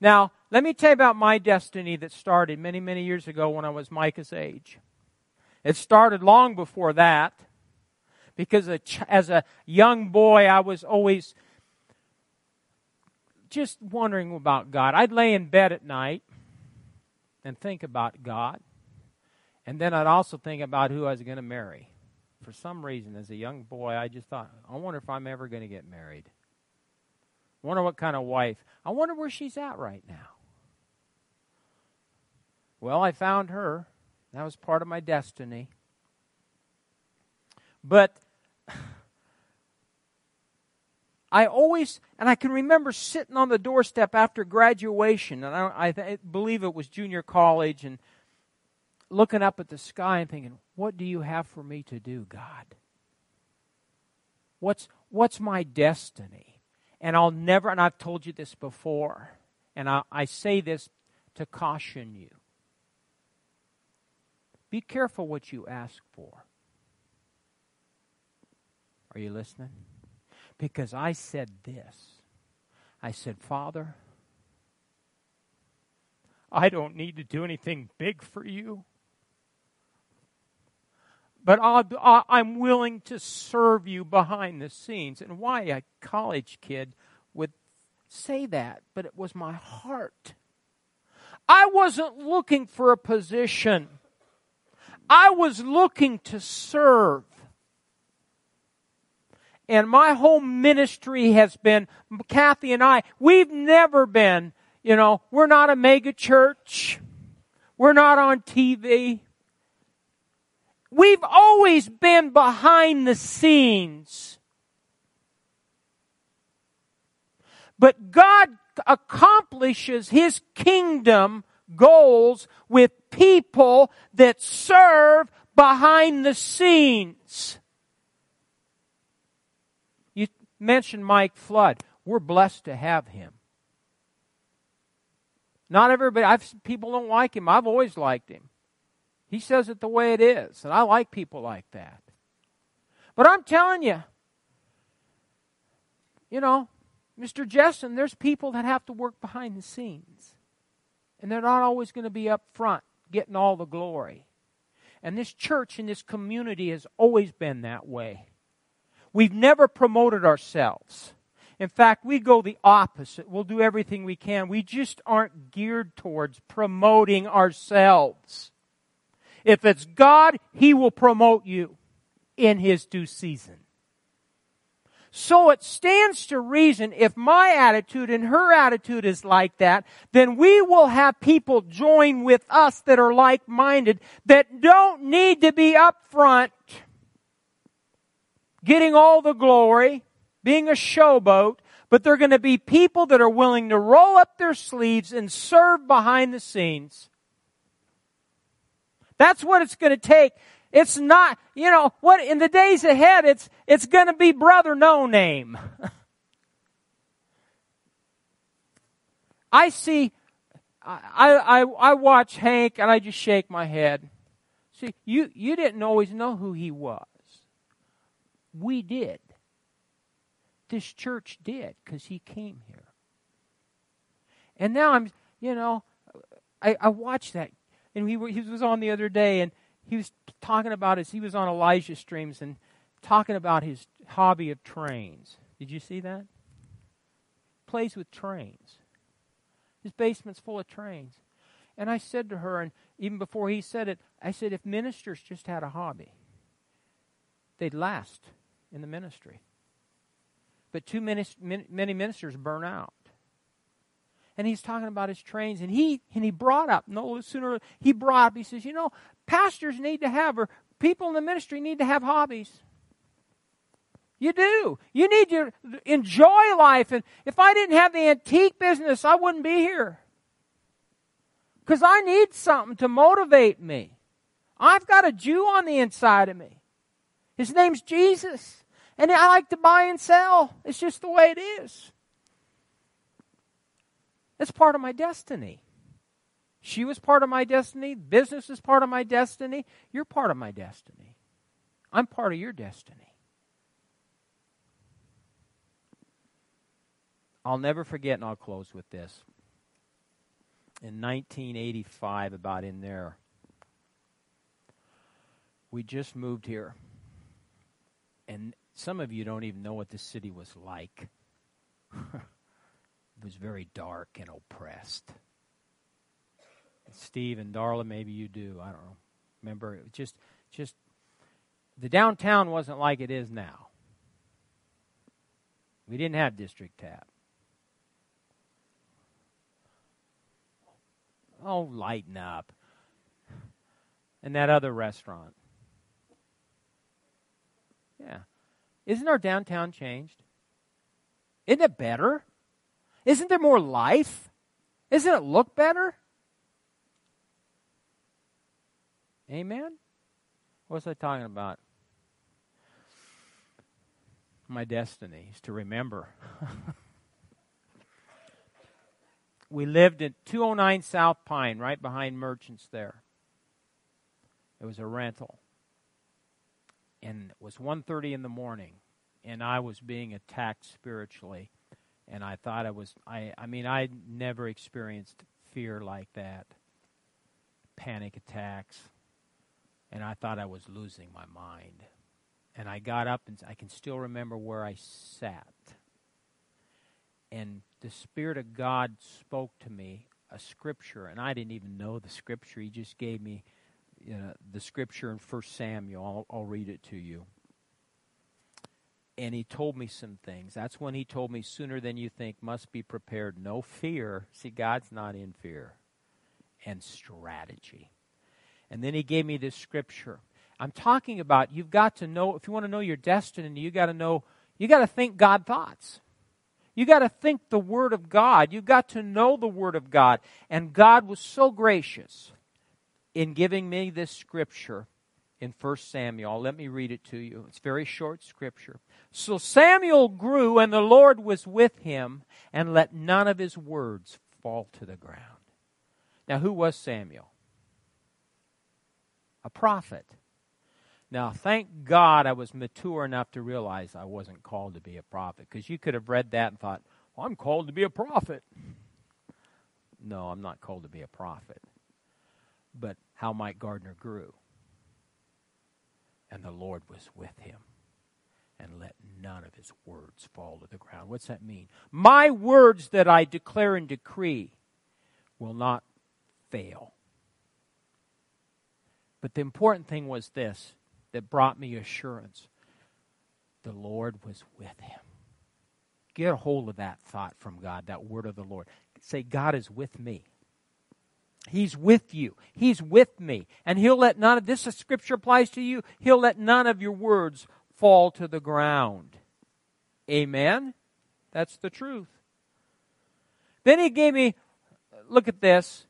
[SPEAKER 1] Now, let me tell you about my destiny that started many, many years ago when I was Micah's age. It started long before that because as a young boy, I was always just wondering about God. I'd lay in bed at night and think about God. And then I'd also think about who I was going to marry. For some reason, as a young boy, I just thought, I wonder if I'm ever going to get married. I wonder what kind of wife. I wonder where she's at right now. Well, I found her. That was part of my destiny. But I always, and I can remember sitting on the doorstep after graduation, and I, I, I believe it was junior college, and looking up at the sky and thinking, what do you have for me to do, God? What's, what's my destiny? And I'll never, and I've told you this before, and I, I say this to caution you. Be careful what you ask for. Are you listening? Because I said this I said, Father, I don't need to do anything big for you. But i am willing to serve you behind the scenes. And why a college kid would say that, but it was my heart. I wasn't looking for a position. I was looking to serve. And my whole ministry has been, Kathy and I, we've never been, you know, we're not a mega church. We're not on TV. We've always been behind the scenes. But God accomplishes His kingdom goals with people that serve behind the scenes mentioned Mike Flood. We're blessed to have him. Not everybody, I've, people don't like him. I've always liked him. He says it the way it is, and I like people like that. But I'm telling you, you know, Mr. Jessen, there's people that have to work behind the scenes. And they're not always going to be up front getting all the glory. And this church and this community has always been that way. We've never promoted ourselves. In fact, we go the opposite. We'll do everything we can. We just aren't geared towards promoting ourselves. If it's God, He will promote you in His due season. So it stands to reason if my attitude and her attitude is like that, then we will have people join with us that are like-minded that don't need to be up front getting all the glory, being a showboat, but they're going to be people that are willing to roll up their sleeves and serve behind the scenes. That's what it's going to take. It's not, you know, what in the days ahead, it's, it's going to be brother no name. I see, I, I, I watch Hank and I just shake my head. See, you, you didn't always know who he was. We did. This church did because he came here. And now I'm, you know, I, I watched that. And he, he was on the other day and he was talking about his, he was on Elijah Streams and talking about his hobby of trains. Did you see that? Plays with trains. His basement's full of trains. And I said to her, and even before he said it, I said, if ministers just had a hobby, they'd last in the ministry. But too many, many ministers burn out. And he's talking about his trains, and he and he brought up no sooner he brought up. He says, you know, pastors need to have, or people in the ministry need to have hobbies. You do. You need to enjoy life. And if I didn't have the antique business, I wouldn't be here. Because I need something to motivate me. I've got a Jew on the inside of me. His name's Jesus. And I like to buy and sell. It's just the way it is. It's part of my destiny. She was part of my destiny. Business is part of my destiny. You're part of my destiny. I'm part of your destiny. I'll never forget, and I'll close with this. In 1985, about in there, we just moved here. And some of you don't even know what this city was like. it was very dark and oppressed. Steve and Darla, maybe you do. I don't know. Remember, it was just, just the downtown wasn't like it is now. We didn't have district tap. Oh, lighten up. And that other restaurant. Yeah. Isn't our downtown changed? Isn't it better? Isn't there more life? Isn't it look better? Amen? What was I talking about? My destiny is to remember. we lived at 209 South Pine, right behind Merchants there. It was a rental. And it was 1:30 in the morning and I was being attacked spiritually and I thought I was I I mean I never experienced fear like that. Panic attacks and I thought I was losing my mind. And I got up and I can still remember where I sat. And the Spirit of God spoke to me a scripture, and I didn't even know the scripture. He just gave me you know, the scripture in First Samuel. I'll, I'll read it to you. And he told me some things. That's when he told me, sooner than you think, must be prepared. No fear. See, God's not in fear. And strategy. And then he gave me this scripture. I'm talking about you've got to know, if you want to know your destiny, you got to know, you got to think God thoughts. You got to think the Word of God. You've got to know the Word of God. And God was so gracious in giving me this scripture in 1 Samuel. Let me read it to you. It's very short scripture. So Samuel grew, and the Lord was with him, and let none of his words fall to the ground. Now, who was Samuel? A prophet. Now, thank God I was mature enough to realize I wasn't called to be a prophet, because you could have read that and thought, well, I'm called to be a prophet. No, I'm not called to be a prophet. But how Mike Gardner grew. And the Lord was with him and let none of his words fall to the ground. What's that mean? My words that I declare and decree will not fail. But the important thing was this that brought me assurance. the Lord was with him. Get a hold of that thought from God, that word of the Lord. Say, God is with me. He's with you. He's with me. And He'll let none of this scripture applies to you. He'll let none of your words fall to the ground. Amen? That's the truth. Then He gave me, look at this,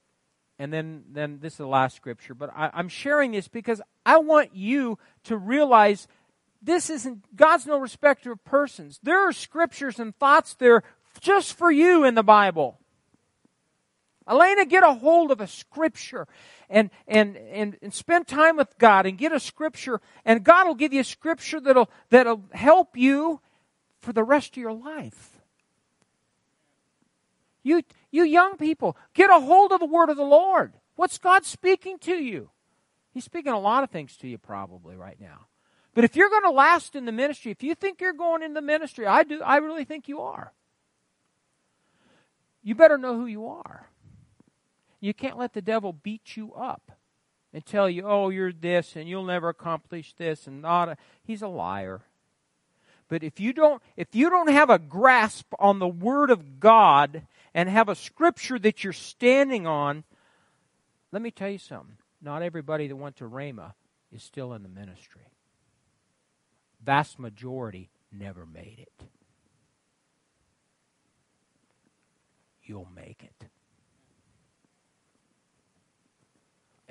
[SPEAKER 1] and then, then this is the last scripture, but I, I'm sharing this because I want you to realize this isn't, God's no respecter of persons. There are scriptures and thoughts there just for you in the Bible. Elena, get a hold of a scripture and, and, and, and spend time with God and get a scripture, and God will give you a scripture that'll, that'll help you for the rest of your life. You, you young people, get a hold of the word of the Lord. What's God speaking to you? He's speaking a lot of things to you probably right now. But if you're going to last in the ministry, if you think you're going in the ministry, I do I really think you are. You better know who you are. You can't let the devil beat you up and tell you, oh, you're this and you'll never accomplish this and not a, he's a liar. But if you don't if you don't have a grasp on the word of God and have a scripture that you're standing on, let me tell you something. Not everybody that went to Rhema is still in the ministry. Vast majority never made it. You'll make it.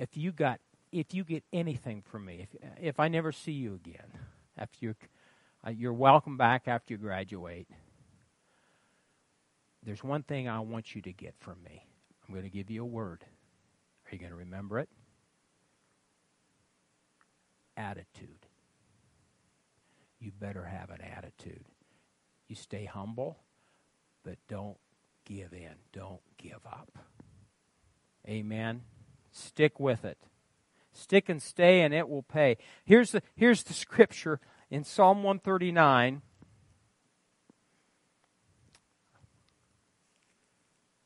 [SPEAKER 1] If you got if you get anything from me, if if I never see you again, after you uh, you're welcome back after you graduate. There's one thing I want you to get from me. I'm going to give you a word. Are you going to remember it? Attitude. You better have an attitude. You stay humble, but don't give in. Don't give up. Amen. Stick with it. Stick and stay, and it will pay. Here's the, here's the scripture in Psalm 139.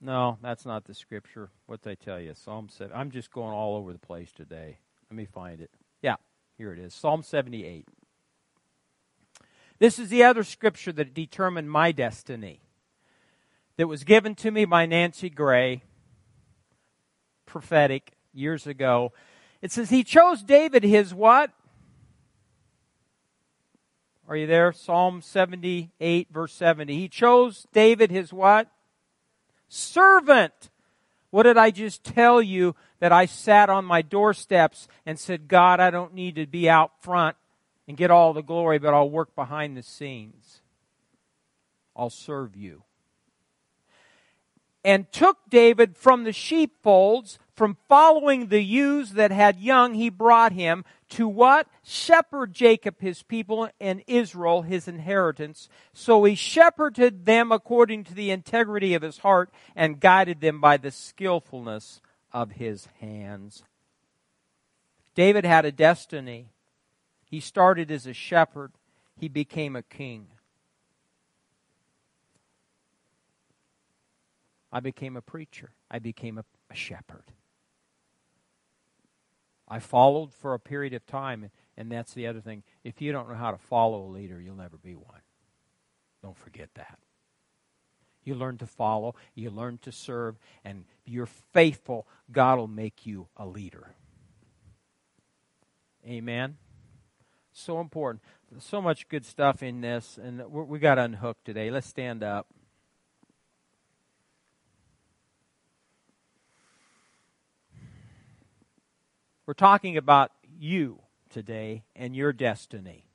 [SPEAKER 1] No, that's not the scripture. What did I tell you? Psalm 7. I'm just going all over the place today. Let me find it. Yeah, here it is. Psalm 78. This is the other scripture that determined my destiny. That was given to me by Nancy Gray, prophetic years ago. It says he chose David his what? Are you there? Psalm 78 verse 70. He chose David his what? Servant. What did I just tell you that I sat on my doorsteps and said, God, I don't need to be out front and get all the glory, but I'll work behind the scenes. I'll serve you. And took David from the sheepfolds from following the ewes that had young, he brought him to what? Shepherd Jacob his people and Israel his inheritance. So he shepherded them according to the integrity of his heart and guided them by the skillfulness of his hands. David had a destiny. He started as a shepherd. He became a king. I became a preacher. I became a, a shepherd. I followed for a period of time, and that's the other thing. If you don't know how to follow a leader, you'll never be one. Don't forget that. You learn to follow, you learn to serve, and if you're faithful, God will make you a leader. Amen. So important. So much good stuff in this, and we got unhooked today. Let's stand up. We're talking about you today and your destiny.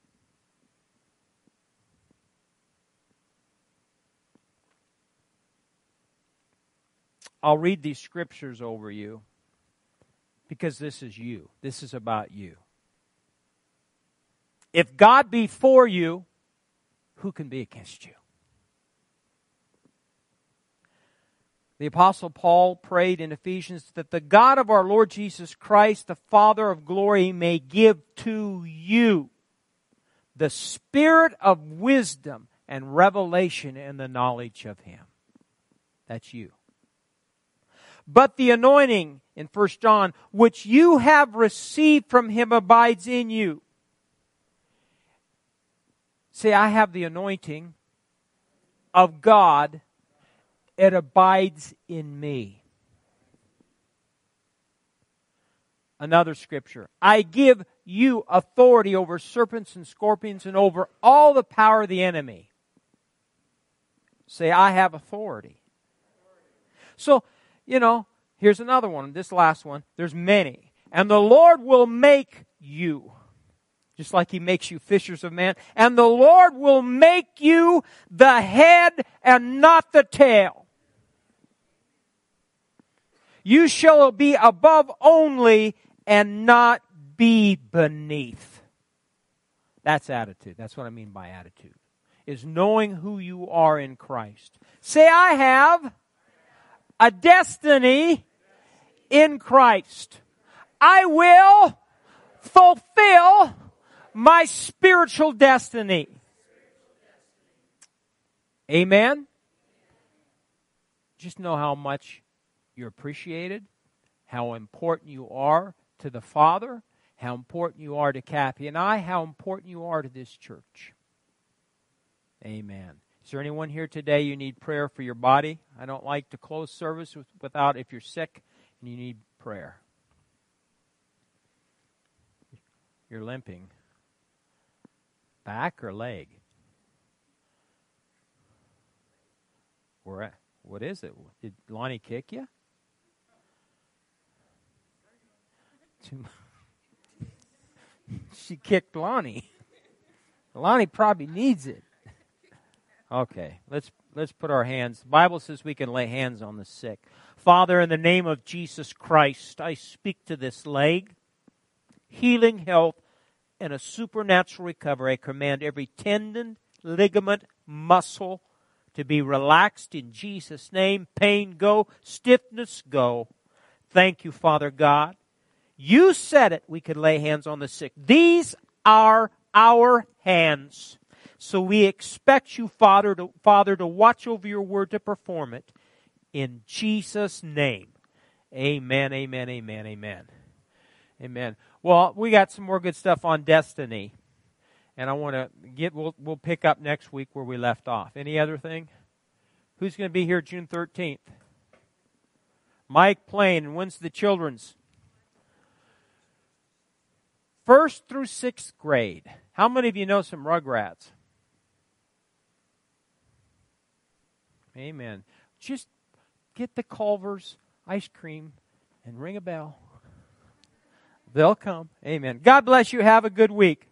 [SPEAKER 1] I'll read these scriptures over you because this is you. This is about you. If God be for you, who can be against you? The Apostle Paul prayed in Ephesians that the God of our Lord Jesus Christ, the Father of glory, may give to you the spirit of wisdom and revelation in the knowledge of Him. That's you. But the anointing in 1 John, which you have received from Him abides in you Say, I have the anointing of God, it abides in me. Another scripture. I give you authority over serpents and scorpions and over all the power of the enemy. Say, I have authority. So, you know, here's another one, this last one. There's many. And the Lord will make you just like he makes you fishers of men. And the Lord will make you the head and not the tail. You shall be above only and not be beneath. That's attitude. That's what I mean by attitude. Is knowing who you are in Christ. Say, I have a destiny in Christ. I will fulfill my spiritual destiny. Amen? Just know how much you're appreciated, how important you are to the Father, how important you are to Kathy and I, how important you are to this church. Amen. Is there anyone here today you need prayer for your body? I don't like to close service without if you're sick and you need prayer. You're limping. Back or leg? Where? What is it? Did Lonnie kick you? she kicked Lonnie. Lonnie probably needs it. Okay, let's let's put our hands. The Bible says we can lay hands on the sick. Father, in the name of Jesus Christ, I speak to this leg, healing, health, and a supernatural recovery. I command every tendon, ligament, muscle to be relaxed in Jesus' name. Pain go, stiffness go. Thank you, Father God. You said it, we could lay hands on the sick. These are our hands. So we expect you, Father, to, Father, to watch over your word to perform it. In Jesus' name. Amen, amen, amen, amen. Amen. Well, we got some more good stuff on destiny. And I want to get, we'll, we'll pick up next week where we left off. Any other thing? Who's going to be here June 13th? Mike Plain. And when's the children's? First through sixth grade. How many of you know some Rugrats? Amen. Just get the Culver's ice cream and ring a bell. They'll come. Amen. God bless you. Have a good week.